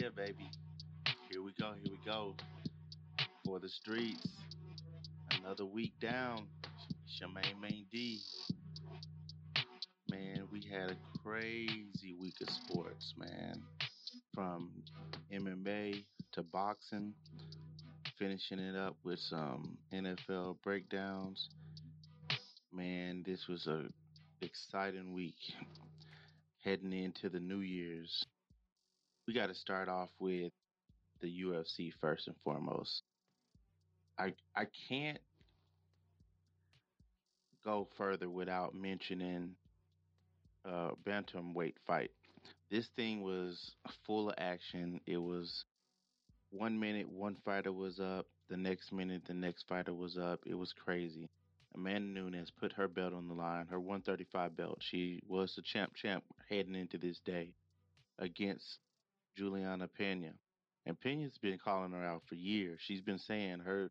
yeah, baby. Here we go. Here we go. For the streets. Another week down. Main, main D. Man, we had a crazy week of sports, man. From MMA to boxing, finishing it up with some NFL breakdowns. Man, this was a exciting week heading into the New Year's. We got to start off with the UFC first and foremost. I I can't go further without mentioning uh bantamweight fight. This thing was full of action. It was one minute one fighter was up, the next minute the next fighter was up. It was crazy. Amanda Nunes put her belt on the line, her 135 belt. She was the champ champ heading into this day against Juliana Pena. And Pena's been calling her out for years. She's been saying her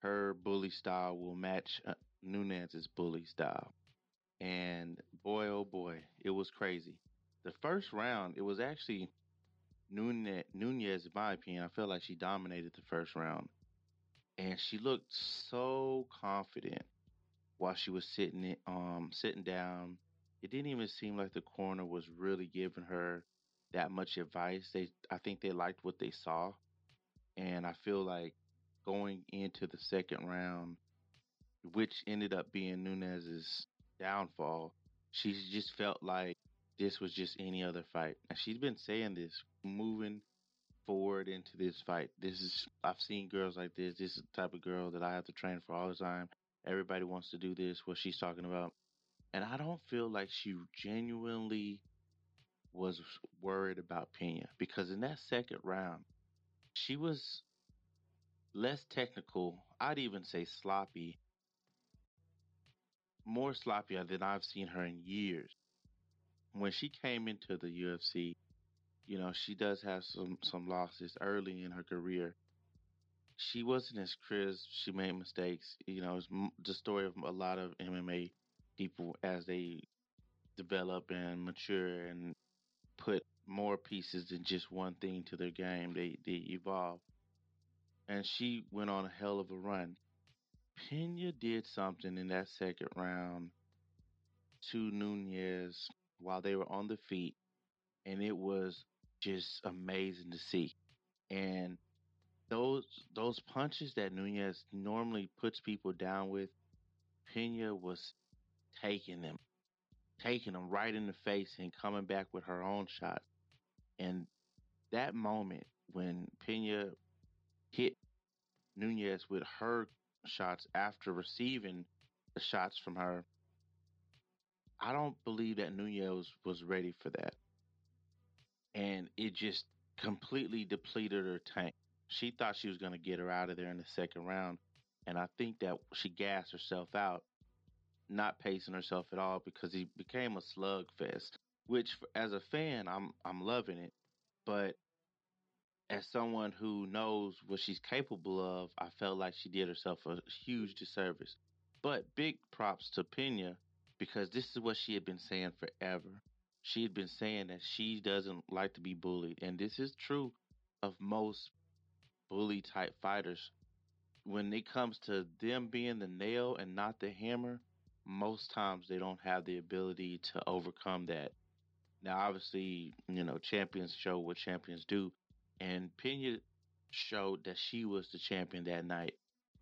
her bully style will match uh, Nunes's bully style. And boy, oh boy, it was crazy. The first round, it was actually Nunes, in my opinion, I felt like she dominated the first round. And she looked so confident while she was sitting it, um sitting down. It didn't even seem like the corner was really giving her that much advice. They I think they liked what they saw. And I feel like going into the second round, which ended up being Nunes's downfall, she just felt like this was just any other fight. And she's been saying this moving forward into this fight. This is I've seen girls like this. This is the type of girl that I have to train for all the time. Everybody wants to do this, what she's talking about. And I don't feel like she genuinely was worried about Pena because in that second round, she was less technical. I'd even say sloppy, more sloppy than I've seen her in years. When she came into the UFC, you know, she does have some some losses early in her career. She wasn't as crisp. She made mistakes. You know, it's the story of a lot of MMA people as they develop and mature and put more pieces than just one thing to their game. They they evolve. And she went on a hell of a run. Pena did something in that second round to Nunes while they were on the feet, and it was just amazing to see. And those those punches that Nunes normally puts people down with, Pena was taking them, taking them right in the face and coming back with her own shots. And that moment when Pena hit Nunes with her shots after receiving the shots from her, I don't believe that Nunes was ready for that. And it just completely depleted her tank. She thought she was going to get her out of there in the second round. And I think that she gassed herself out, not pacing herself at all because he became a slugfest. Which, as a fan, I'm I'm loving it, but as someone who knows what she's capable of, I felt like she did herself a huge disservice. But big props to Pena because this is what she had been saying forever. She had been saying that she doesn't like to be bullied. And this is true of most bully type fighters. When it comes to them being the nail and not the hammer, most times they don't have the ability to overcome that. Now, obviously, you know, champions show what champions do and Pena showed that she was the champion that night.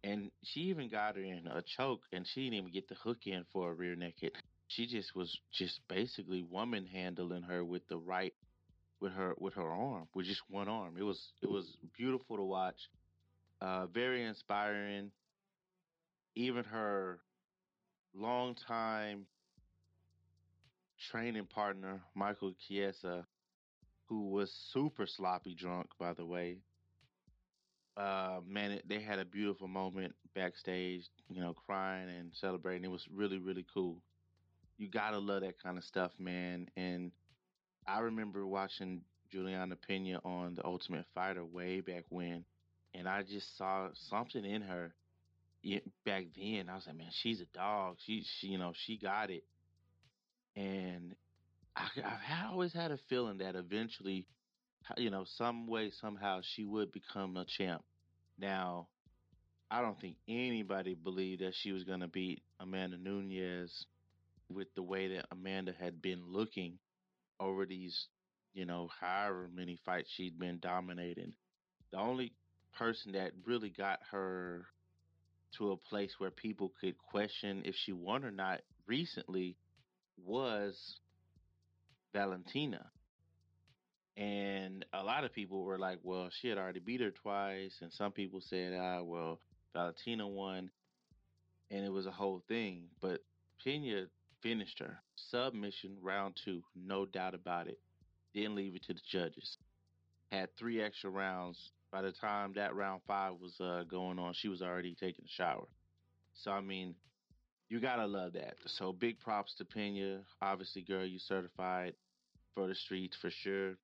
And she even got her in a choke, and she didn't even get the hook in for a rear naked. She just was just basically woman handling her with the right, with her with her arm, with just one arm. It was it was beautiful to watch, uh, very inspiring. Even her longtime training partner, Michael Chiesa, who was super sloppy drunk, by the way. Uh, man, they had a beautiful moment backstage, you know, crying and celebrating. It was really, really cool. You gotta love that kind of stuff, man. And I remember watching Juliana Pena on The Ultimate Fighter way back when, and I just saw something in her back then. I was like, man, she's a dog. She, she you know, she got it. And I, I've always had a feeling that eventually you know, some way, somehow she would become a champ. Now, I don't think anybody believed that she was going to beat Amanda Nunes with the way that Amanda had been looking over these, you know, however many fights she'd been dominating. The only person that really got her to a place where people could question if she won or not recently was Valentina. And a lot of people were like, well, she had already beat her twice. And some people said, ah, well, Valentina won. And it was a whole thing. But Pena finished her. Submission round two, no doubt about it. Didn't leave it to the judges. Had three extra rounds. By the time that round five was uh, going on, she was already taking a shower. So, I mean, you gotta love that. So, big props to Pena. Obviously, girl, you certified for the streets for sure.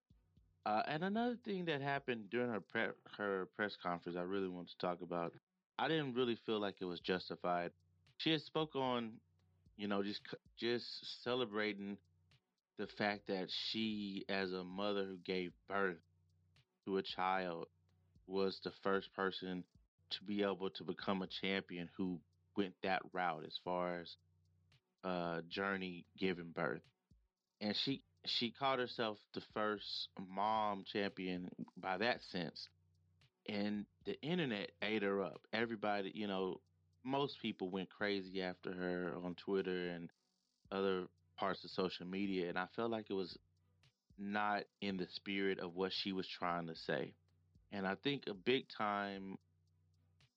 Uh, and another thing that happened during her pre- her press conference, I really want to talk about. I didn't really feel like it was justified. She had spoke on, you know, just just celebrating the fact that she, as a mother who gave birth to a child, was the first person to be able to become a champion who went that route as far as uh, journey giving birth. And she she called herself the first mom champion by that sense. And the internet ate her up. Everybody, you know, most people went crazy after her on Twitter and other parts of social media. And I felt like it was not in the spirit of what she was trying to say. And I think a big time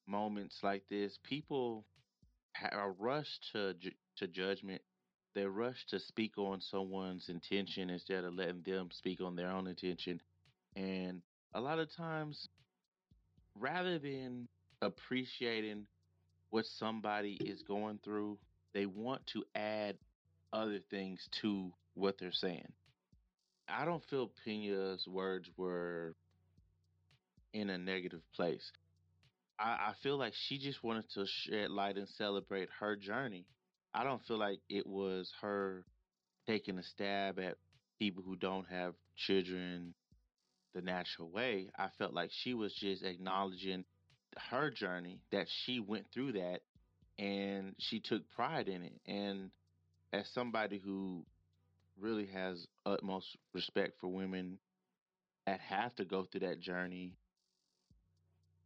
moments like this, people are rushed to to judgment they rush to speak on someone's intention instead of letting them speak on their own intention. And a lot of times, rather than appreciating what somebody is going through, they want to add other things to what they're saying. I don't feel Pena's words were in a negative place. I, I feel like she just wanted to shed light and celebrate her journey I don't feel like it was her taking a stab at people who don't have children the natural way. I felt like she was just acknowledging her journey that she went through that and she took pride in it. And as somebody who really has utmost respect for women that have to go through that journey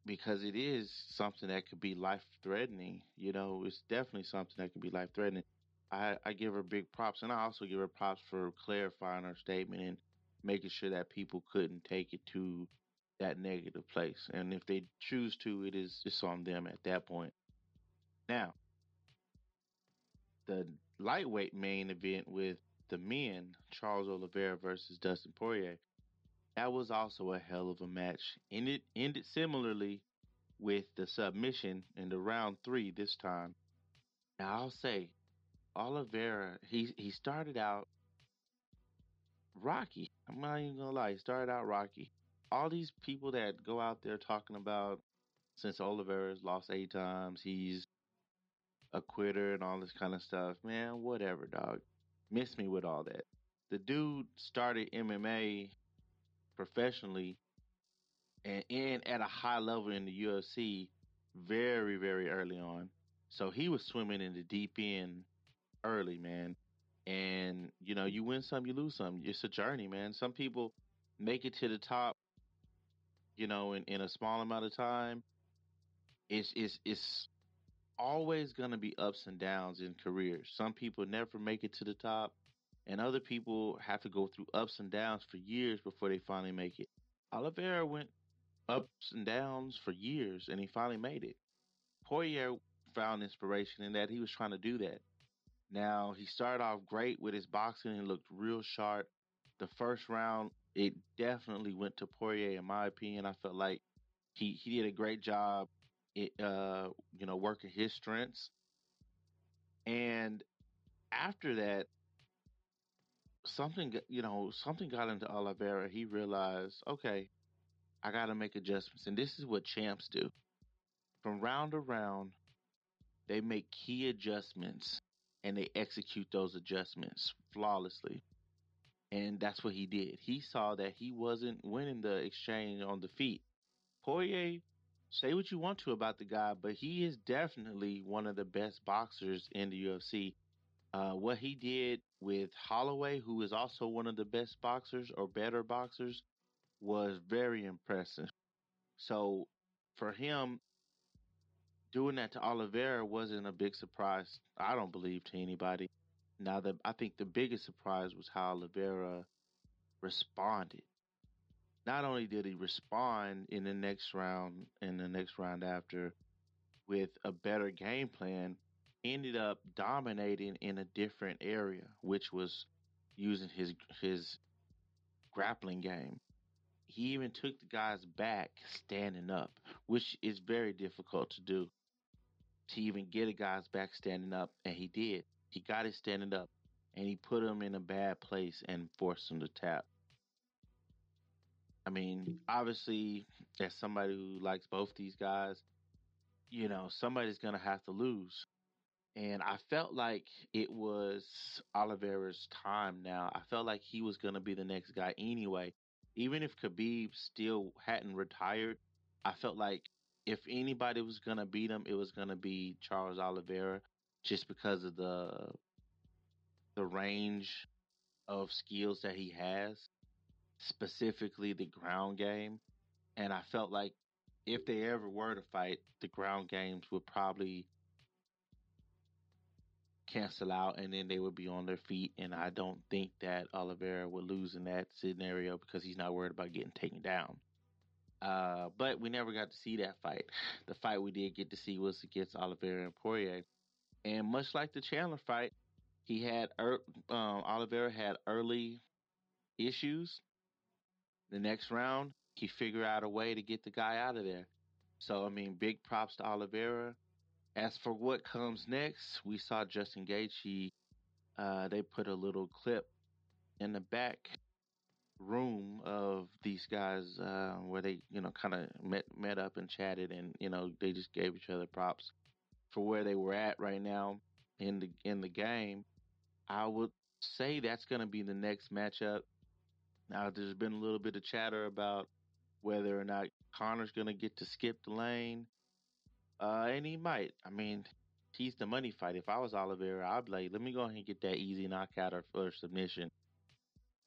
because it is something that could be life threatening. You know, it's definitely something that could be life threatening. I, I give her big props, and I also give her props for clarifying her statement and making sure that people couldn't take it to that negative place. And if they choose to, it is it's on them at that point. Now, the lightweight main event with the men, Charles Oliveira versus Dustin Poirier, that was also a hell of a match. And it ended similarly with the submission in the round three this time. Now I'll say Oliveira, he he started out rocky. I'm not even gonna lie, he started out rocky. All these people that go out there talking about since Oliveira's lost eight times, he's a quitter and all this kind of stuff. Man, whatever, dog. Miss me with all that. The dude started MMA professionally and in at a high level in the UFC very, very early on. So he was swimming in the deep end early, man. And you know, you win some, you lose some. It's a journey, man. Some people make it to the top, you know, in, in a small amount of time. It's it's it's always gonna be ups and downs in careers. Some people never make it to the top and other people have to go through ups and downs for years before they finally make it. Oliveira went ups and downs for years and he finally made it. Poirier found inspiration in that he was trying to do that. Now, he started off great with his boxing and looked real sharp. The first round, it definitely went to Poirier, in my opinion. I felt like he, he did a great job, it, uh, you know, working his strengths. And after that, something you know something got into Oliveira. He realized, okay, I got to make adjustments, and this is what champs do. From round to round, they make key adjustments and they execute those adjustments flawlessly. And that's what he did. He saw that he wasn't winning the exchange on the feet. Poirier, say what you want to about the guy, but he is definitely one of the best boxers in the UFC. Uh, what he did with Holloway, who is also one of the best boxers or better boxers, was very impressive. So for him, doing that to Oliveira wasn't a big surprise. I don't believe to anybody. Now, the I think the biggest surprise was how Oliveira responded. Not only did he respond in the next round, in the next round after, with a better game plan, ended up dominating in a different area, which was using his his grappling game. He even took the guy's back standing up, which is very difficult to do. To even get a guy's back standing up, and he did. He got it standing up, and he put him in a bad place and forced him to tap. I mean, obviously, as somebody who likes both these guys, you know, somebody's gonna have to lose. And I felt like it was Oliveira's time now. I felt like he was gonna be the next guy anyway. Even if Khabib still hadn't retired, I felt like if anybody was gonna beat him, it was gonna be Charles Oliveira, just because of the the range of skills that he has specifically the ground game. And I felt like if they ever were to fight, the ground games would probably cancel out and then they would be on their feet. And I don't think that Oliveira would lose in that scenario because he's not worried about getting taken down. Uh, but we never got to see that fight. The fight we did get to see was against Oliveira and Poirier. And much like the Chandler fight, he had er, um, Oliveira had early issues the next round, he figured out a way to get the guy out of there. So, I mean, big props to Oliveira. As for what comes next, we saw Justin Gaethje. Uh, they put a little clip in the back room of these guys uh, where they, you know, kind of met met up and chatted, and you know, they just gave each other props for where they were at right now in the in the game. I would say that's going to be the next matchup now, there's been a little bit of chatter about whether or not Conor's going to get to skip the lane. Uh, and he might. I mean, he's the money fight. If I was Oliveira, I'd be like, let me go ahead and get that easy knockout or, or submission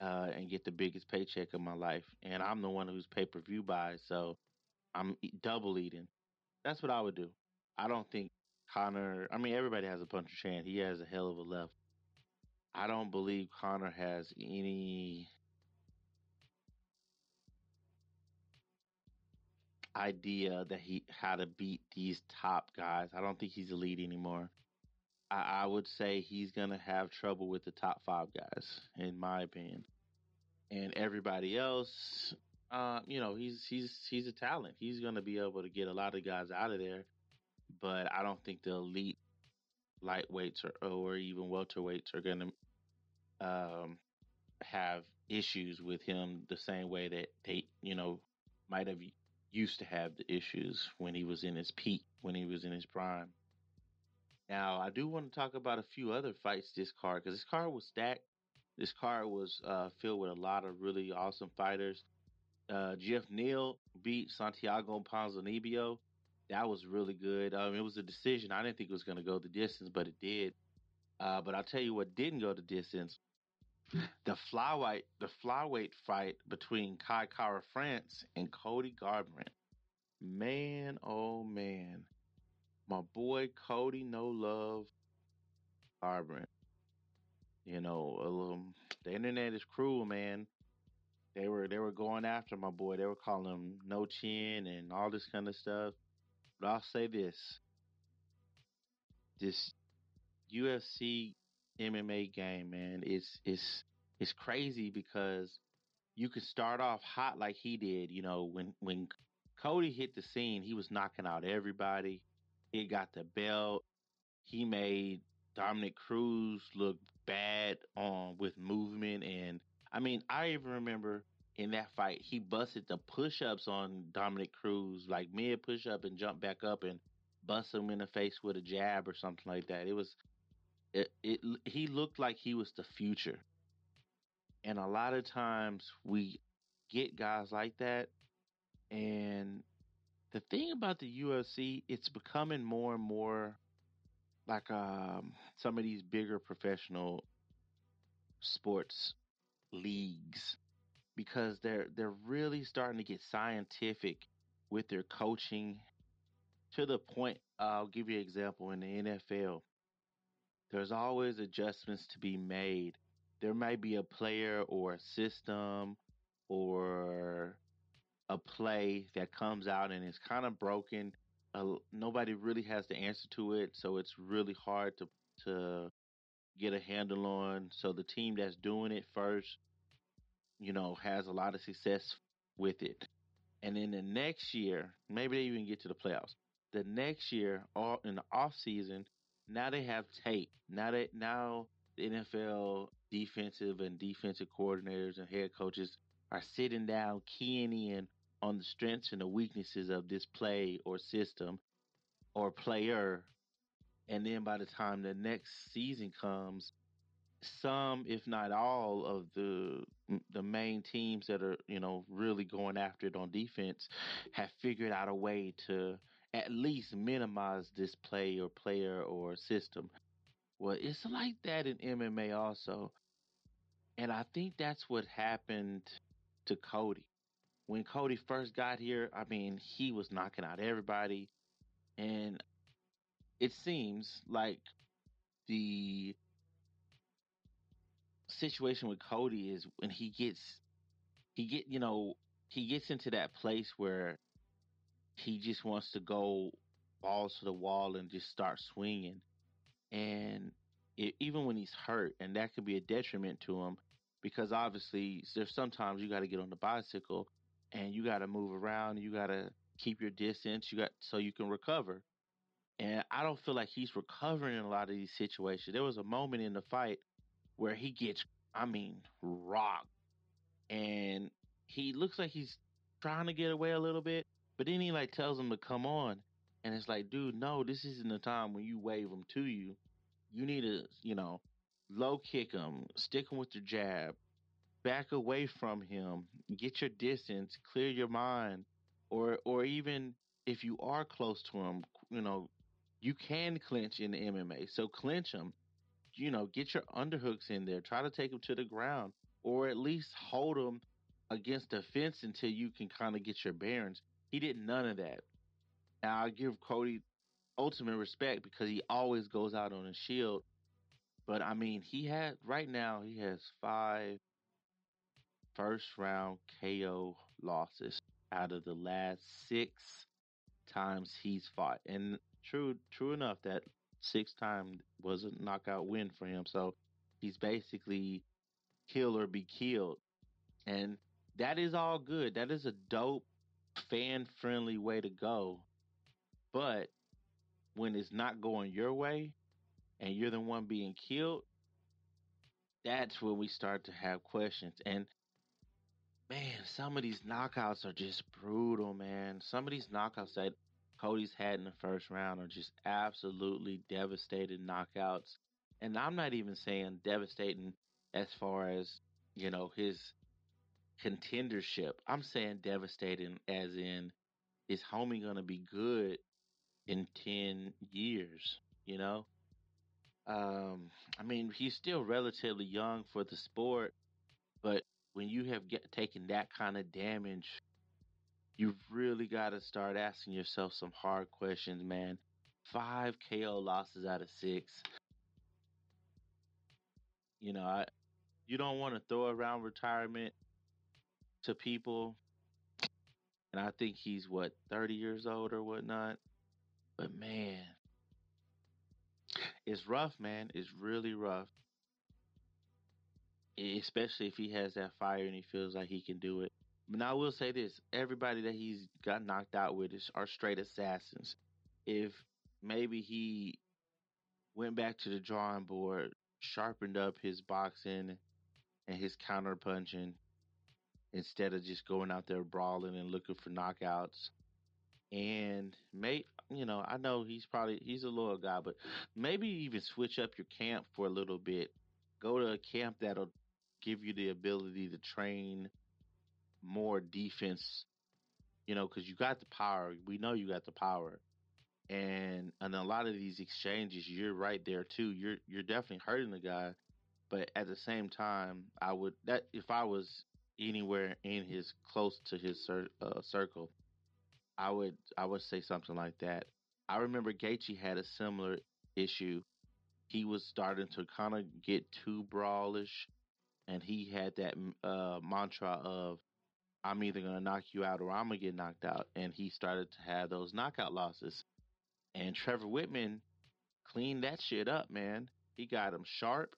uh, and get the biggest paycheck of my life. And I'm the one who's pay per view buys, so I'm double eating. That's what I would do. I don't think Conor, I mean, everybody has a puncher chance. He has a hell of a left. I don't believe Conor has any idea that he how to beat these top guys. I don't think he's elite anymore. I, I would say he's gonna have trouble with the top five guys, in my opinion. And everybody else, uh, you know, he's he's he's a talent. He's gonna be able to get a lot of guys out of there. But I don't think the elite lightweights or or even welterweights are gonna um, have issues with him the same way that they, you know, might have used to have the issues when he was in his peak, when he was in his prime. Now, I do want to talk about a few other fights this card because this card was stacked. This card was uh, filled with a lot of really awesome fighters. Uh, Geoff Neal beat Santiago Ponzinibbio. That was really good. Um, it was a decision. I didn't think it was going to go the distance, but it did. Uh, but I'll tell you what didn't go the distance. The flyweight, the flyweight fight between Kai Kara France and Cody Garbrandt. Man, oh man, my boy Cody, no love, Garbrandt. You know, um, the internet is cruel, man. They were they were going after my boy. They were calling him no chin and all this kind of stuff. But I'll say this: this UFC MMA game, man, it's it's it's crazy because you could start off hot like he did. You know, when when Cody hit the scene, he was knocking out everybody. He got the belt. He made Dominick Cruz look bad on with movement, and I mean, I even remember in that fight he busted the push-ups on Dominick Cruz, like mid push-up and jump back up and bust him in the face with a jab or something like that. It was it, it he looked like he was the future. And a lot of times we get guys like that. And the thing about the UFC, it's becoming more and more like um, some of these bigger professional sports leagues because they're they're really starting to get scientific with their coaching to the point I'll give you an example in the NFL there's always adjustments to be made there might be a player or a system or a play that comes out and it's kind of broken uh, nobody really has the answer to it so it's really hard to to get a handle on so the team that's doing it first you know, has a lot of success with it. And then the next year, maybe they even get to the playoffs. The next year, all in the off season, now they have tape. Now that now the NFL defensive and defensive coordinators and head coaches are sitting down, keying in on the strengths and the weaknesses of this play or system or player. And then by the time the next season comes, some, if not all, of the the main teams that are you know really going after it on defense have figured out a way to at least minimize this play or player or system. Well, it's like that in MMA also, and I think that's what happened to Cody. When Cody first got here, I mean, he was knocking out everybody, and it seems like the situation with Cody is when he gets he get you know he gets into that place where he just wants to go balls to the wall and just start swinging, and it, even when he's hurt, and that could be a detriment to him because obviously there's sometimes you got to get on the bicycle and you got to move around, you got to keep your distance, you got so you can recover. And I don't feel like he's recovering in a lot of these situations. There was a moment in the fight where he gets, I mean, rocked. And he looks like he's trying to get away a little bit, but then he like tells him to come on. And it's like, dude, no, this isn't the time when you wave him to you. You need to, you know, low kick him, stick him with your jab, back away from him, get your distance, clear your mind, or or even if you are close to him, you know, you can clinch in the MMA. So clinch him you know, get your underhooks in there. Try to take them to the ground, or at least hold them against the fence until you can kind of get your bearings. He did none of that. Now I give Cody ultimate respect because he always goes out on a shield. But I mean, he had right now he has five first round KO losses out of the last six times he's fought. And true, true enough that six time was a knockout win for him. So he's basically kill or be killed. And that is all good. That is a dope, fan friendly way to go. But when it's not going your way and you're the one being killed, that's when we start to have questions. And man, some of these knockouts are just brutal, man. Some of these knockouts that Cody's had in the first round are just absolutely devastating knockouts. And I'm not even saying devastating as far as, you know, his contendership. I'm saying devastating as in is homie to be good in 10 years, you know? Um, I mean, he's still relatively young for the sport, but when you have get, taken that kind of damage you've really got to start asking yourself some hard questions, man. Five KO losses out of six. You know, I, you don't want to throw around retirement to people. And I think he's what, 30 years old or whatnot. But man, it's rough, man. It's really rough. Especially if he has that fire and he feels like he can do it. Now I will say this: everybody that he's got knocked out with is are straight assassins. If maybe he went back to the drawing board, sharpened up his boxing and his counter punching instead of just going out there brawling and looking for knockouts. And may you know, I know he's probably he's a loyal guy, but maybe even switch up your camp for a little bit. Go to a camp that'll give you the ability to train more defense. You know, because you got the power. We know you got the power, and and a lot of these exchanges, you're right there too. You're you're definitely hurting the guy, but at the same time, I would that if I was anywhere in his close to his cir- uh, circle, I would I would say something like that. I remember Gaethje had a similar issue. He was starting to kind of get too brawlish, and he had that uh, mantra of "I'm either gonna knock you out or I'm gonna get knocked out," and he started to have those knockout losses. And Trevor Wittman cleaned that shit up, man. He got him sharp,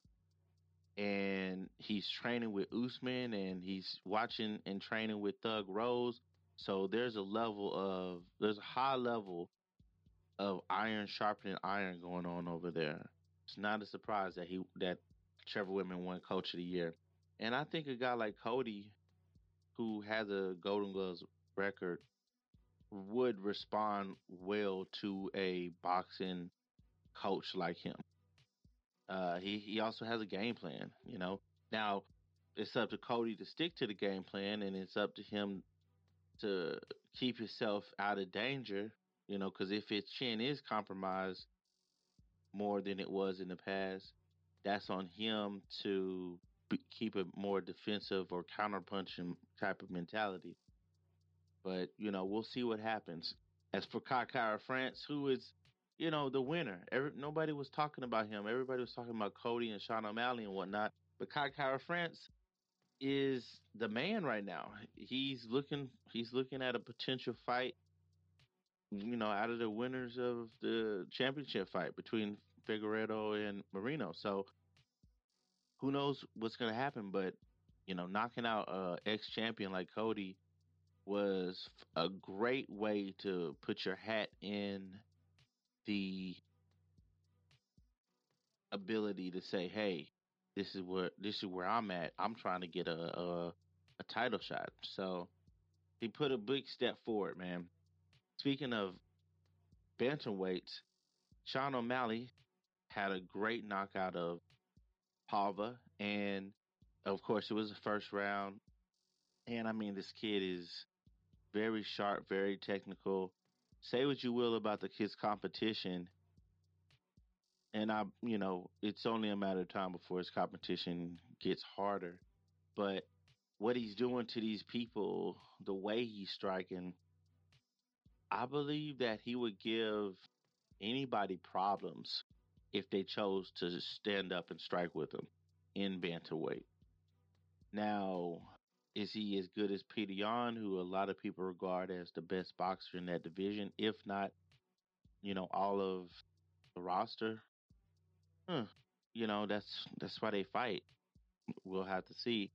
and he's training with Usman, and he's watching and training with Thug Rose. So there's a level of there's a high level of iron sharpening iron going on over there. It's not a surprise that he that Trevor Wittman won Coach of the Year, and I think a guy like Cody, who has a Golden Gloves record, would respond well to a boxing coach like him. Uh, he he also has a game plan. You know, now it's up to Cody to stick to the game plan, and it's up to him to keep himself out of danger. You know, because if his chin is compromised more than it was in the past, that's on him to keep a more defensive or counterpunching type of mentality. But you know, we'll see what happens. As for Kai Kara-France, who is you know, the winner. Every, nobody was talking about him. Everybody was talking about Cody and Sean O'Malley and whatnot. But Kai Kara-France is the man right now. He's looking. He's looking at a potential fight. You know, out of the winners of the championship fight between Figueiredo and Moreno. So who knows what's to happen? But you know, knocking out a ex champion like Cody was a great way to put your hat in the ability to say, "Hey, this is where this is where I'm at. I'm trying to get a a, a title shot." So he put a big step forward, man. Speaking of bantamweights, Sean O'Malley had a great knockout of Paiva, and of course, it was the first round. And I mean, this kid is very sharp, very technical. Say what you will about the kid's competition, and I, you know, it's only a matter of time before his competition gets harder. But what he's doing to these people, the way he's striking, I believe that he would give anybody problems if they chose to stand up and strike with him in bantamweight. Now, is he as good as Petr Yan, who a lot of people regard as the best boxer in that division, if not, you know, all of the roster? Huh. You know, that's that's why they fight. We'll have to see.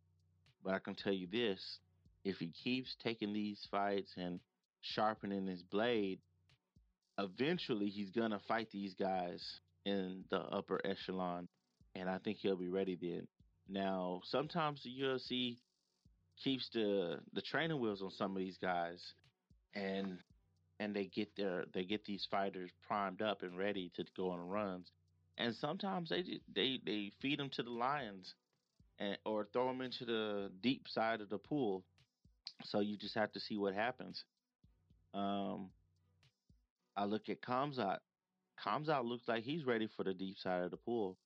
But I can tell you this: if he keeps taking these fights and sharpening his blade, eventually he's gonna fight these guys in the upper echelon, and I think he'll be ready then. Now, sometimes the UFC keeps the the training wheels on some of these guys, and and they get their they get these fighters primed up and ready to go on runs and sometimes they they they feed them to the lions, and or throw them into the deep side of the pool. So you just have to see what happens. Um, I look at Khamzat. Khamzat looks like he's ready for the deep side of the pool.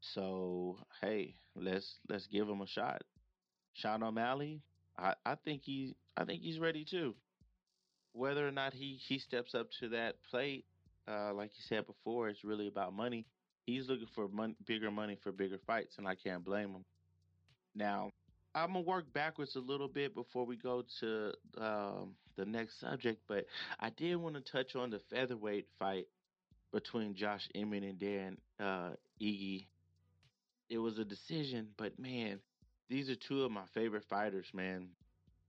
So hey, let's let's give him a shot. Sean O'Malley, I, I think he I think he's ready too. Whether or not he he steps up to that plate, uh, like you said before, it's really about money he's looking for mon- bigger money for bigger fights, and I can't blame him. Now, I'm gonna work backwards a little bit before we go to um, the next subject, but I did want to touch on the featherweight fight between Josh Emmett and Dan uh, Ige. It was a decision, but man, these are two of my favorite fighters, man,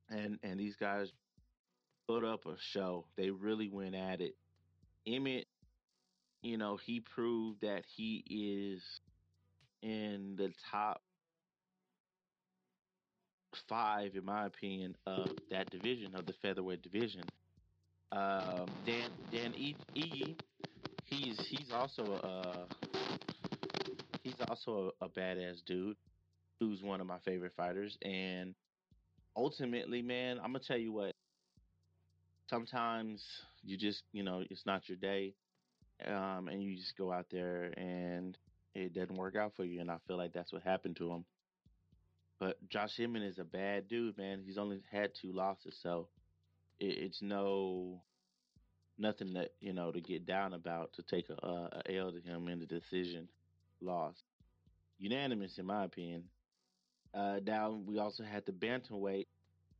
and and these guys put up a show. They really went at it. Emmett you know, he proved that he is in the top five, in my opinion, of that division of the featherweight division. Um, Dan Dan Ige, he's he's also a he's also a, a badass dude. Who's one of my favorite fighters. And ultimately, man, I'm gonna tell you what. Sometimes you just, you know, it's not your day, um, and you just go out there and it doesn't work out for you. And I feel like that's what happened to him. But Josh Emmett is a bad dude, man. He's only had two losses, so it, it's no nothing that you know to get down about to take a, a L to him in the decision loss, unanimous in my opinion. Uh, we also had the bantamweight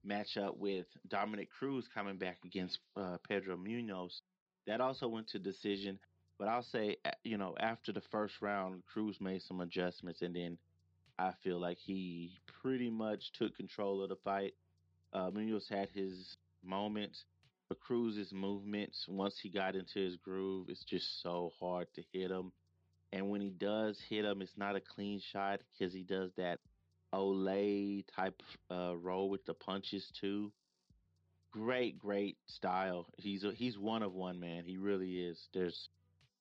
matchup with Dominick Cruz coming back against uh, Pedro Munhoz. That also went to decision, but I'll say you know after the first round, Cruz made some adjustments, and then I feel like he pretty much took control of the fight. Uh, Munhoz had his moments, but Cruz's movements, once he got into his groove, it's just so hard to hit him. And when he does hit him, it's not a clean shot because he does that Olay type uh, roll with the punches too. Great, great style. He's a, he's one of one man. He really is. There's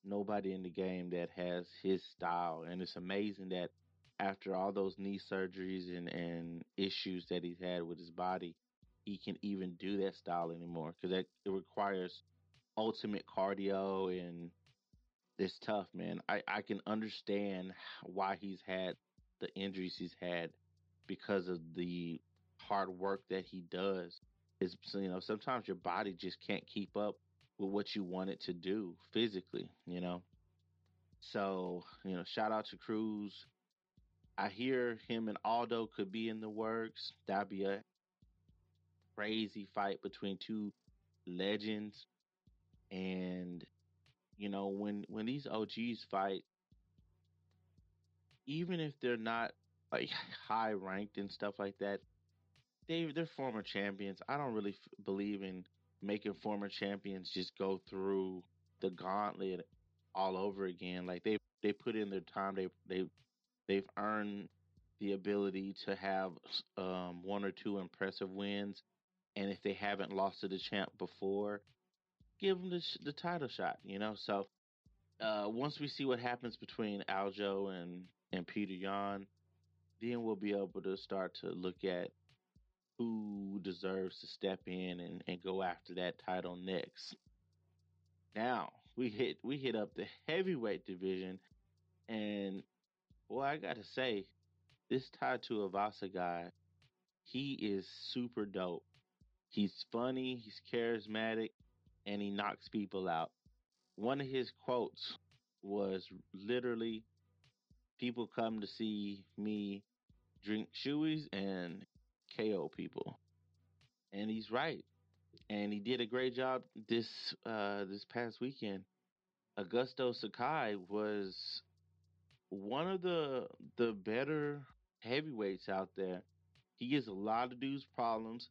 nobody in the game that has his style, and it's amazing that after all those knee surgeries and, and issues that he's had with his body, he can even do that style anymore because that it requires ultimate cardio and it's tough, man. I, I can understand why he's had the injuries he's had because of the hard work that he does. Is you know sometimes your body just can't keep up with what you want it to do physically, you know. So you know, shout out to Cruz. I hear him and Aldo could be in the works. That'd be a crazy fight between two legends. And you know, when when these OGs fight, even if they're not like high ranked and stuff like that, they they're former champions. I don't really f- believe in making former champions just go through the gauntlet all over again. Like they they put in their time. They they they've earned the ability to have um, one or two impressive wins, and if they haven't lost to the champ before, give them the, the title shot. You know, so uh, once we see what happens between Aldo and and Petr Yan, then we'll be able to start to look at who deserves to step in and, and go after that title next. Now we hit we hit up the heavyweight division, and well, I gotta say, this Tai Tuivasa guy, he is super dope. He's funny, he's charismatic, and he knocks people out. One of his quotes was literally, "People come to see me drink shoeys and KO people," and he's right. And he did a great job this uh, this past weekend. Augusto Sakai was one of the the better heavyweights out there. He gets a lot of dudes problems.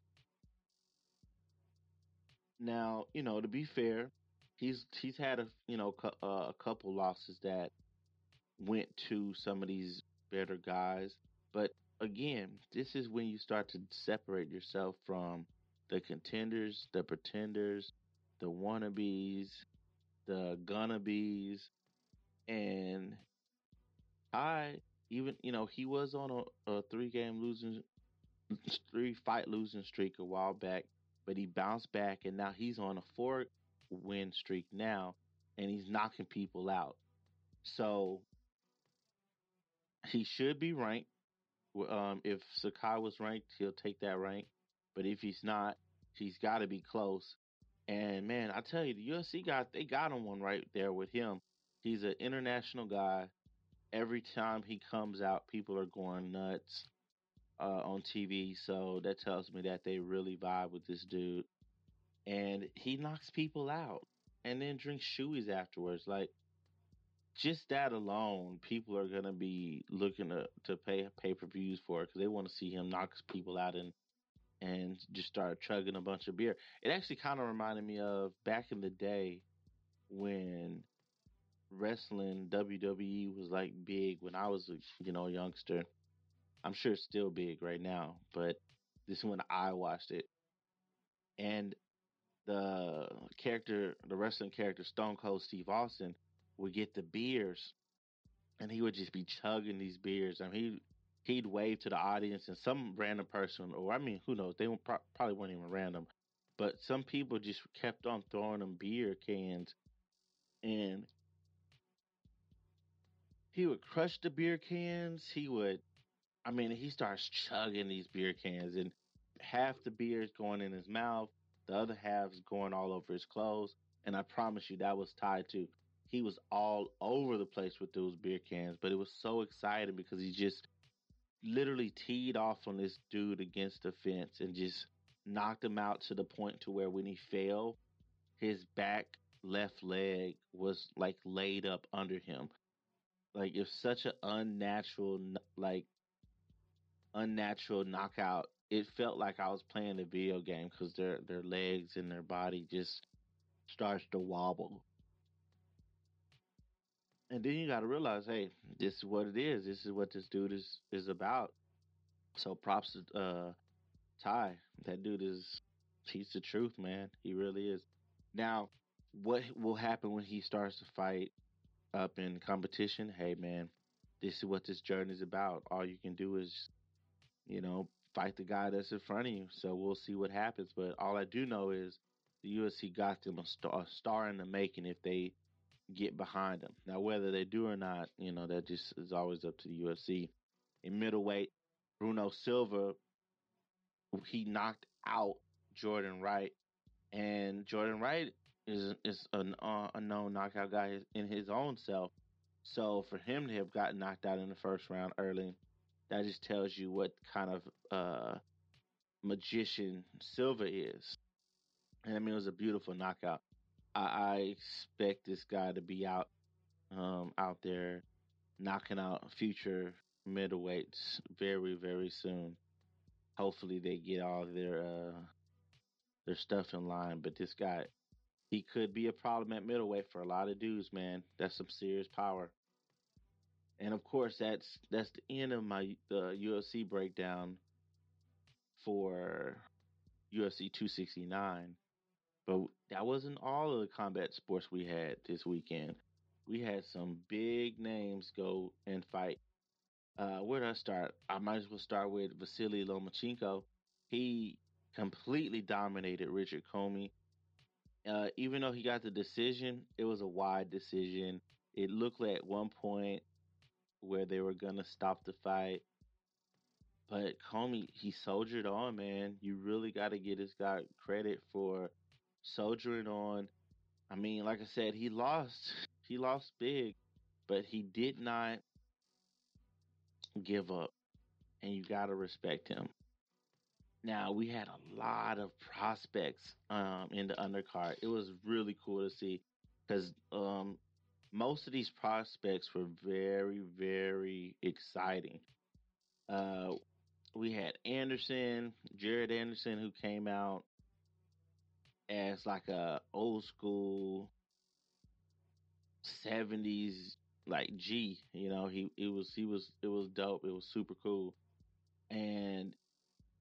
Now, you know, to be fair, he's he's had a you know uh, a couple losses that went to some of these better guys, but again, this is when you start to separate yourself from the contenders, the pretenders, the wannabes, the gonna bees, and I even you know he was on a, a three game losing three fight losing streak a while back, but he bounced back and now he's on a four win streak now, and he's knocking people out. So he should be ranked. Um, if Sakai was ranked, he'll take that rank. But if he's not, he's got to be close. And man, I tell you, the UFC got they got him one right there with him. He's an international guy. Every time he comes out, people are going nuts uh, on TV. So that tells me that they really vibe with this dude. And he knocks people out and then drinks shoeys afterwards. Like just that alone, people are gonna be looking to to pay pay per views for it because they want to see him knock people out and and just start chugging a bunch of beer. It actually kind of reminded me of back in the day when wrestling WWE was like big when I was a you know a youngster. I'm sure it's still big right now, but this is when I watched it. And the character, the wrestling character Stone Cold Steve Austin would get the beers and he would just be chugging these beers. I mean, he he'd wave to the audience, and some random person, or I mean, who knows? They pro- probably weren't even random, but some people just kept on throwing him beer cans, and he would crush the beer cans. He would, I mean, he starts chugging these beer cans, and half the beer is going in his mouth, the other half is going all over his clothes. And I promise you, that was tied to he was all over the place with those beer cans, but it was so exciting because he just literally teed off on this dude against the fence and just knocked him out to the point to where when he fell, his back left leg was like laid up under him. Like it's such an unnatural, like unnatural knockout. It felt like I was playing a video game because their their legs and their body just starts to wobble. And then you got to realize, hey, this is what it is. This is what this dude is is about. So props to uh, Tai. That dude is he's the truth, man. He really is. Now, what will happen when he starts to fight up in competition? Hey, man, this is what this journey is about. All you can do is, you know, fight the guy that's in front of you. So we'll see what happens. But all I do know is the UFC got them a star, a star in the making if they get behind them. Now, whether they do or not, you know, that just is always up to the UFC. In middleweight, Bruno Silva, he knocked out Jordan Wright, and Jordan Wright is is an, uh, a known knockout guy in his own self. So for him to have gotten knocked out in the first round early, that just tells you what kind of uh, magician Silva is. And I mean, it was a beautiful knockout. I, I expect this guy to be out um, out there knocking out future middleweights very very soon. Hopefully they get all their uh, their stuff in line. But this guy, he could be a problem at middleweight for a lot of dudes, man. That's some serious power. And of course, that's that's the end of my the UFC breakdown for UFC 269. But that wasn't all of the combat sports we had this weekend. We had some big names go and fight. Uh, where do I start? I might as well start with Vasily Lomachenko. He completely dominated Richard Commey. Uh, even though he got the decision, it was a wide decision. It looked like at one point where they were gonna stop the fight, but Commey, he soldiered on, man. You really got to get this guy credit for soldiering on. I mean, like I said, he lost. He lost big, but he did not give up. And you got to respect him. Now, we had a lot of prospects um, in the undercard. It was really cool to see because um, most of these prospects were very, very exciting. Uh, we had Anderson, Jared Anderson, who came out as like a old school 70s like G, you know, he it was he was it was dope. It was super cool. And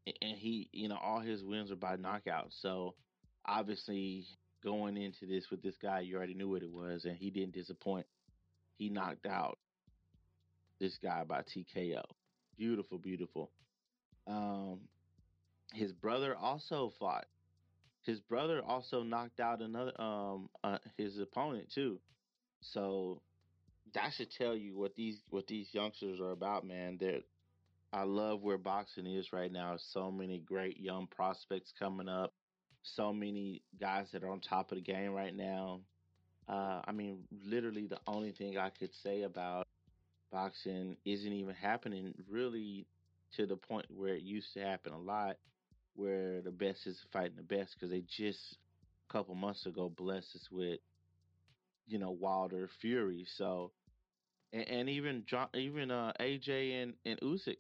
and he, you know, all his wins were by knockout. So obviously going into this with this guy, you already knew what it was and he didn't disappoint. He knocked out this guy by TKO. Beautiful, beautiful. Um his brother also fought his brother also knocked out another um uh, his opponent too. So that should tell you what these what these youngsters are about, man. They're I love where boxing is right now. So many great young prospects coming up. So many guys that are on top of the game right now. Uh, I mean, literally, the only thing I could say about boxing isn't even happening really to the point where it used to happen a lot where the best is fighting the best because they just a couple months ago blessed us with you know Wilder Fury. So and, and even John, even uh, AJ and and Usyk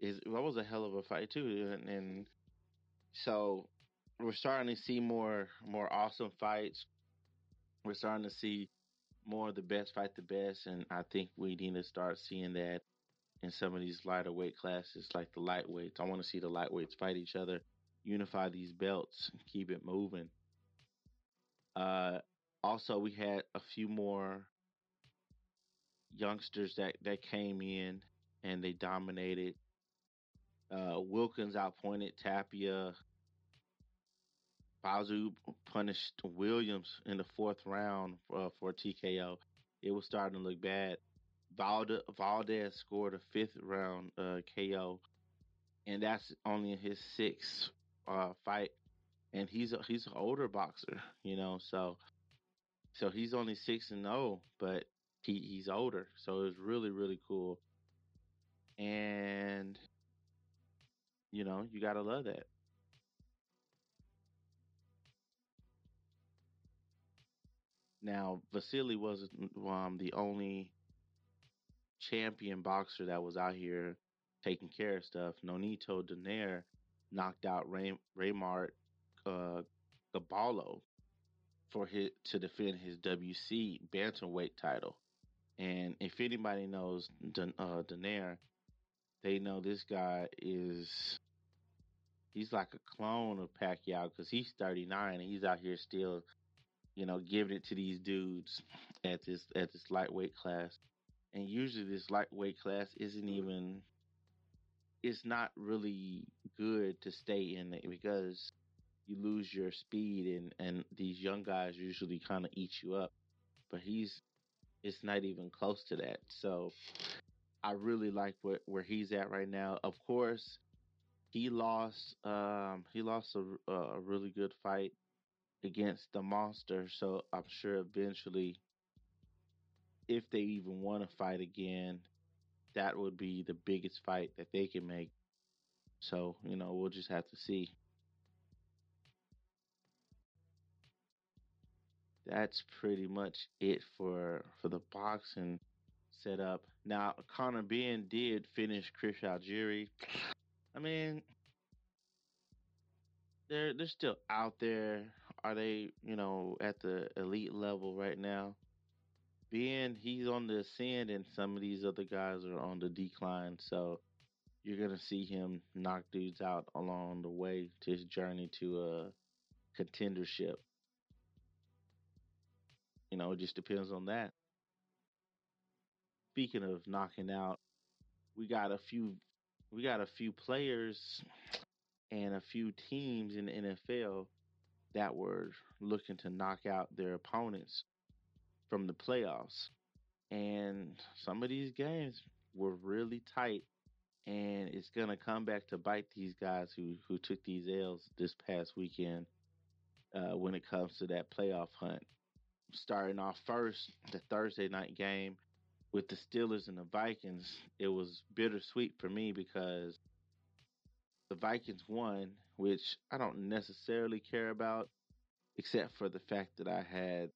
is that was a hell of a fight too, and, and so we're starting to see more more awesome fights. We're starting to see more of the best fight the best, and I think we need to start seeing that in some of these lighter weight classes, like the lightweights. I want to see the lightweights fight each other, unify these belts, keep it moving. Uh, also, we had a few more youngsters that, that came in and they dominated. Uh, Wilkins outpointed Tapia. Bazoo punished Williams in the fourth round uh, for TKO. It was starting to look bad. Valde- Valdez scored a fifth round uh, KO, and that's only his sixth uh, fight. And he's a, he's an older boxer, you know, so so he's only six and zero, but he he's older, so it's really really cool. And you know, you gotta love that. Now, Vasily wasn't um, the only champion boxer that was out here taking care of stuff. Nonito Donaire knocked out Ray, Raymart uh, Gaballo for his to defend his WC bantamweight title. And if anybody knows Don, uh, Donaire, they know this guy is he's like a clone of Pacquiao because he's 39 and he's out here still, you know, giving it to these dudes at this at this lightweight class. And usually this lightweight class isn't even it's not really good to stay in it because you lose your speed and and these young guys usually kind of eat you up. But he's it's not even close to that. So I really like where where he's at right now. Of course, he lost um he lost a, a really good fight against the monster so i'm sure eventually if they even want to fight again that would be the biggest fight that they can make so you know we'll just have to see that's pretty much it for for the boxing setup now Conor Benn did finish Chris Algieri I mean, they're they're still out there. Are they, you know, at the elite level right now? Benn, he's on the ascend, and some of these other guys are on the decline. So you're gonna see him knock dudes out along the way to his journey to a contendership. You know, it just depends on that. Speaking of knocking out, we got a few we got a few players and a few teams in the NFL that were looking to knock out their opponents from the playoffs. And some of these games were really tight and it's to come back to bite these guys who who took these L's this past weekend uh, when it comes to that playoff hunt. Starting off first, the Thursday night game with the Steelers and the Vikings, it was bittersweet for me because the Vikings won, which I don't necessarily care about, except for the fact that I had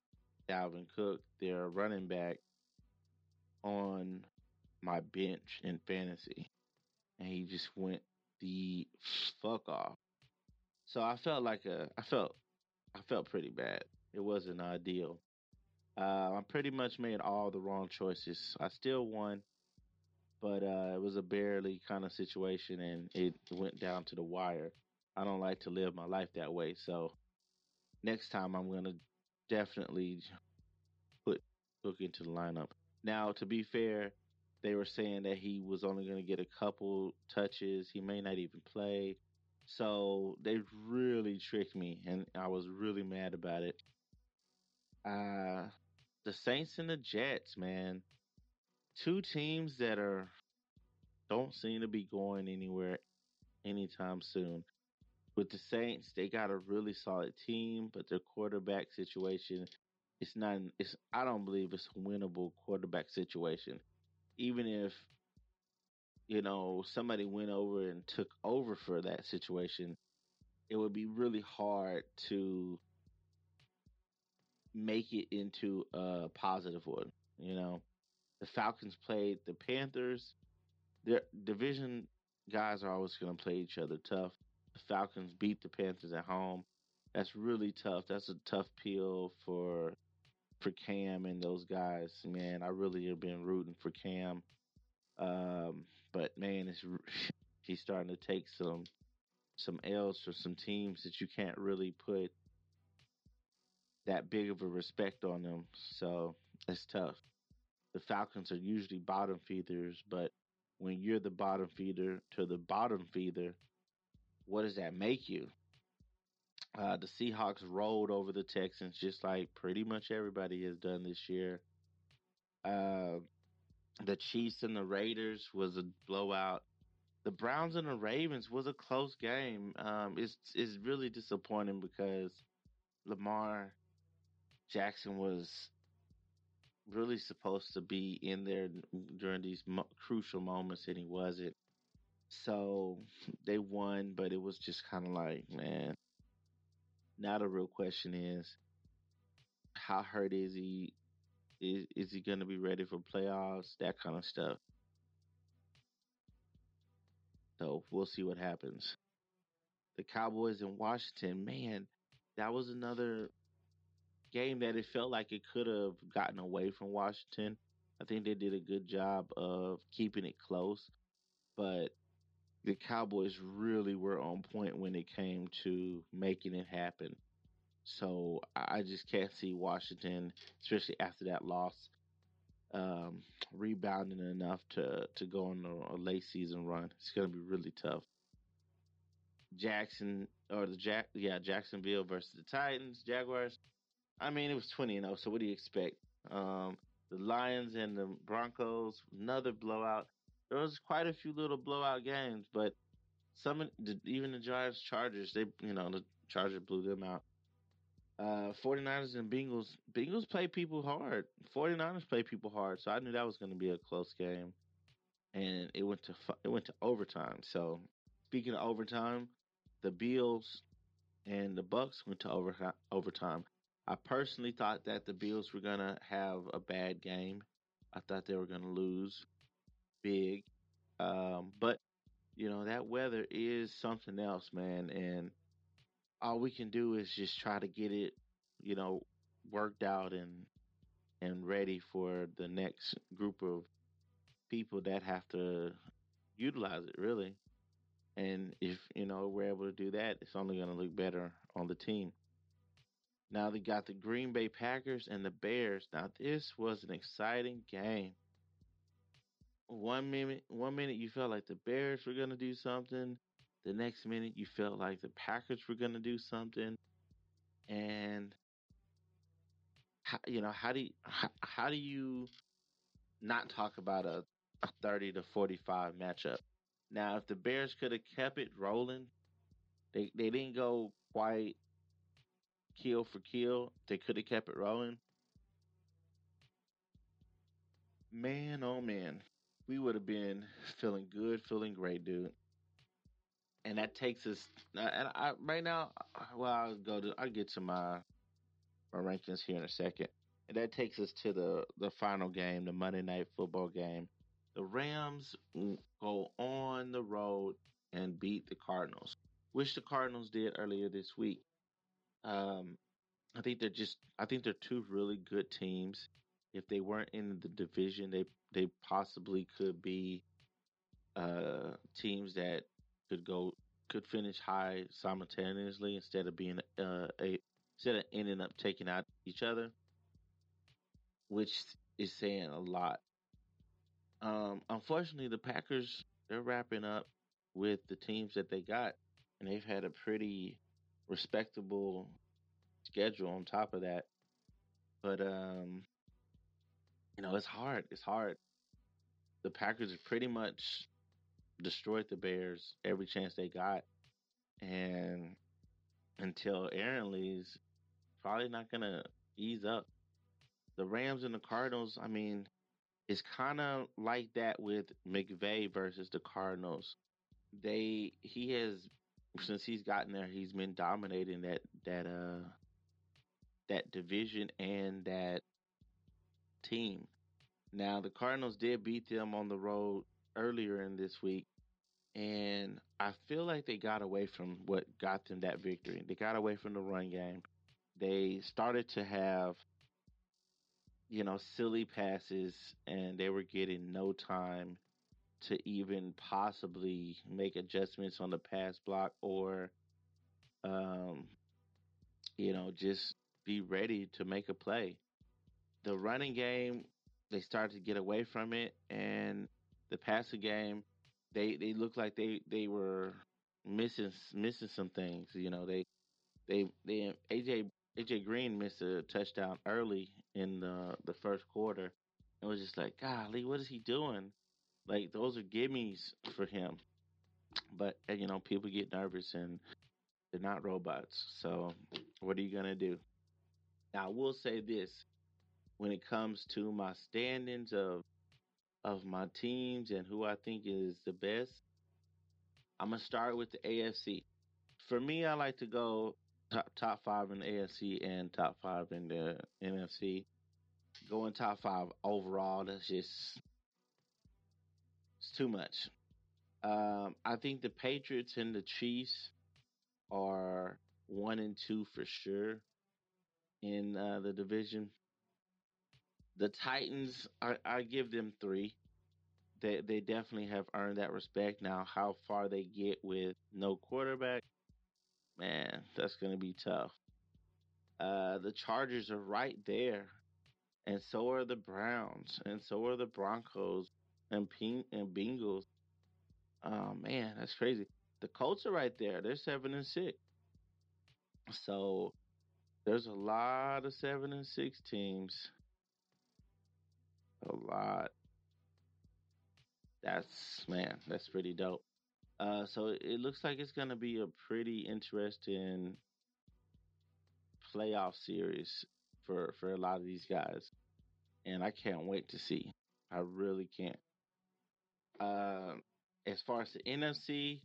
Dalvin Cook, their running back, on my bench in fantasy. And he just went the fuck off. So I felt like a I felt I felt pretty bad. It wasn't ideal. Uh, I pretty much made all the wrong choices. I still won, but uh, it was a barely kind of situation, and it went down to the wire. I don't like to live my life that way, so next time I'm gonna definitely put Cook into the lineup. Now, to be fair, they were saying that he was only going to get a couple touches. He may not even play. So they really tricked me, and I was really mad about it. Uh, the Saints and the Jets, man. Two teams that are don't seem to be going anywhere anytime soon. With the Saints, they got a really solid team, but their quarterback situation it's not it's I don't believe it's a winnable quarterback situation. Even if you know somebody went over and took over for that situation, it would be really hard to make it into a positive one. You know, the Falcons played the Panthers. Their division guys are always going to play each other tough. Falcons beat the Panthers at home. That's really tough. That's a tough pill for for Cam and those guys. Man, I really have been rooting for Cam. Um, but man, it's he's starting to take some some L's for some teams that you can't really put that big of a respect on them. So it's tough. The Falcons are usually bottom feeders, but when you're the bottom feeder to the bottom feeder, what does that make you? Uh, the Seahawks rolled over the Texans just like pretty much everybody has done this year. Uh, the Chiefs and the Raiders was a blowout. The Browns and the Ravens was a close game. Um, it's it's really disappointing because Lamar Jackson was really supposed to be in there during these mo- crucial moments, and he wasn't. So they won, but it was just kind of like, man. Now the real question is, how hurt is he? Is is he going to be ready for playoffs? That kind of stuff. So we'll see what happens. The Cowboys in Washington, man, that was another game that it felt like it could have gotten away from Washington. I think they did a good job of keeping it close, but the Cowboys really were on point when it came to making it happen. So I just can't see Washington, especially after that loss, um, rebounding enough to to go on a, a late season run. It's going to be really tough. Jackson or the Jack, yeah, Jacksonville versus the Titans, Jaguars. I mean, it was twenty and zero. Oh, so what do you expect? Um, the Lions and the Broncos, another blowout. There was quite a few little blowout games, but some even the Giants, Chargers, they you know the Chargers blew them out. Uh, 49ers and Bengals. Bengals play people hard. 49ers play people hard, so I knew that was going to be a close game, and it went to it went to overtime. So speaking of overtime, the Bills and the Bucks went to over, overtime. I personally thought that the Bills were going to have a bad game. I thought they were going to lose big. Um, but, you know, that weather is something else, man. And all we can do is just try to get it, you know, worked out and and ready for the next group of people that have to utilize it really. And if, you know, we're able to do that, it's only going to look better on the team. Now they got the Green Bay Packers and the Bears. Now this was an exciting game. One minute, one minute you felt like the Bears were gonna do something. The next minute you felt like the Packers were gonna do something. And how, you know how do you, how, how do you not talk about a, a thirty to forty five matchup? Now, if the Bears could have kept it rolling, they they didn't go quite kill for kill, they could have kept it rolling. Man, oh man, we would have been feeling good, feeling great, dude. And that takes us. And I right now, well, I'll go to. I'll get to my my rankings here in a second. And that takes us to the the final game, the Monday Night Football game. The Rams go on the road and beat the Cardinals, which the Cardinals did earlier this week. Um, I think they're just I think they're two really good teams. If they weren't in the division, they they possibly could be uh, teams that could go could finish high simultaneously instead of being uh, a instead of ending up taking out each other, which is saying a lot. Um, unfortunately, the Packers they're wrapping up with the teams that they got, and they've had a pretty respectable schedule on top of that. But um, you know, it's hard. It's hard. The Packers have pretty much destroyed the Bears every chance they got, and until Aaron leaves, probably not gonna ease up. The Rams and the Cardinals. I mean, it's kind of like that with McVay versus the Cardinals. They he has since he's gotten there, he's been dominating that that uh that division and that team. Now, the Cardinals did beat them on the road earlier in this week, and I feel like they got away from what got them that victory. They got away from the run game. They started to have, you know, silly passes, and they were getting no time to even possibly make adjustments on the pass block or, um, you know, just be ready to make a play. The running game, they started to get away from it, and the passing game, they they looked like they they were missing missing some things. You know, they they they AJ AJ Green missed a touchdown early in the the first quarter. It was just like, golly, what is he doing? Like those are gimmies for him. But you know, people get nervous and they're not robots. So what are you gonna do? Now I will say this: when it comes to my standings of of my teams and who I think is the best, I'm gonna start with the AFC. For me, I like to go top top five in the AFC and top five in the NFC. Going top five overall, that's just it's too much. Um, I think the Patriots and the Chiefs are one and two for sure in uh, the division. The Titans, I, I give them three. They they definitely have earned that respect. Now, how far they get with no quarterback, man, that's to be tough. Uh, the Chargers are right there, and so are the Browns, and so are the Broncos and Ping and Bengals. Oh man, that's crazy. The Colts are right there. They're seven and six. So there's a lot of seven and six teams. A lot. That's man, that's pretty dope. Uh, so it looks like it's gonna be a pretty interesting playoff series for for a lot of these guys, and I can't wait to see. I really can't. Um, as far as the NFC,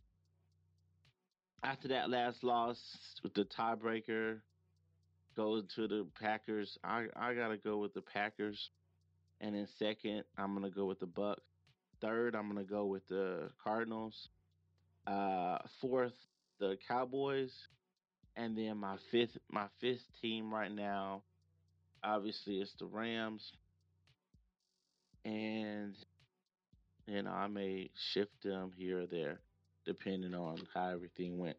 after that last loss with the tiebreaker, goes to the Packers. I I gotta go with the Packers, and then second, I'm gonna go with the Bucks. Third, I'm gonna go with the Cardinals. Uh, fourth, the Cowboys, and then my fifth my fifth team right now, obviously, it's the Rams, and you know I may shift them here or there depending on how everything went.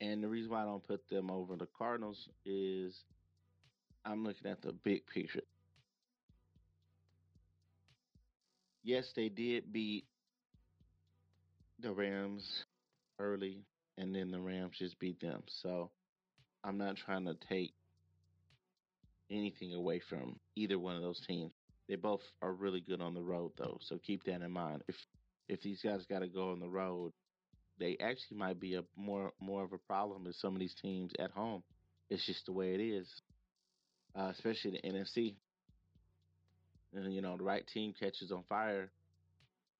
And the reason why I don't put them over the Cardinals is I'm looking at the big picture. Yes, they did beat the Rams early, and then the Rams just beat them. So I'm not trying to take anything away from either one of those teams. They both are really good on the road, though. So keep that in mind. If if these guys got to go on the road, they actually might be a more more of a problem than some of these teams at home. It's just the way it is, uh, especially the NFC. And you know, the right team catches on fire,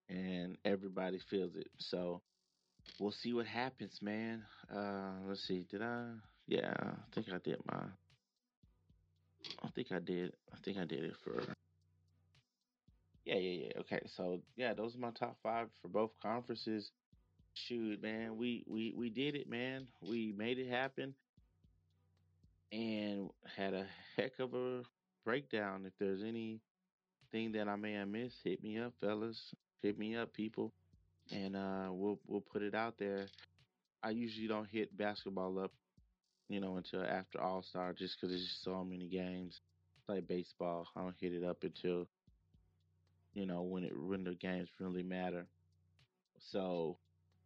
and everybody feels it. So we'll see what happens, man. Uh, let's see. Did I? Yeah, I think I did my. I think I did. I think I did it for. Yeah, yeah, yeah. Okay, so yeah, those are my top five for both conferences. Shoot, man, we we we did it, man. We made it happen, and had a heck of a breakdown. If there's anything that I may have missed, hit me up, fellas. Hit me up, people, and uh, we'll we'll put it out there. I usually don't hit basketball up, you know, until after All Star, just because there's so many games. It's like baseball, I don't hit it up until you know when it when the games really matter. So,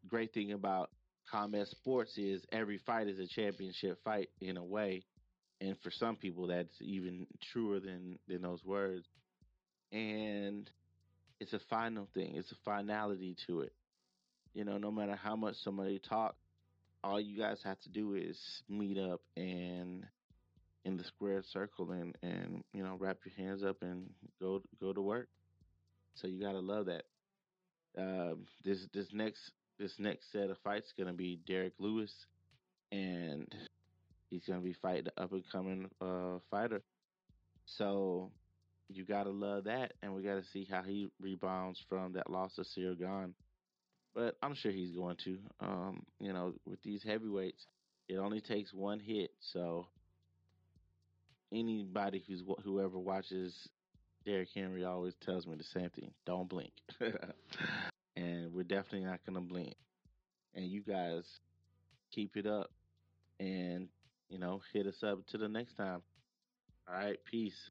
great thing about combat sports is every fight is a championship fight in a way, and for some people that's even truer than than those words. And it's a final thing. It's a finality to it. You know, no matter how much somebody talk, all you guys have to do is meet up and in the square circle and and you know wrap your hands up and go go to work. So you gotta love that. Um, this this next this next set of fights gonna be Derrick Lewis, and he's gonna be fighting the up and coming uh, fighter. So you gotta love that, and we gotta see how he rebounds from that loss of Ciryl Gane. But I'm sure he's going to. Um, you know, with these heavyweights, it only takes one hit. So anybody who's whoever watches Derrick Henry always tells me the same thing: don't blink. and we're definitely not gonna blink. And you guys keep it up, and you know, hit us up to the next time. All right, peace.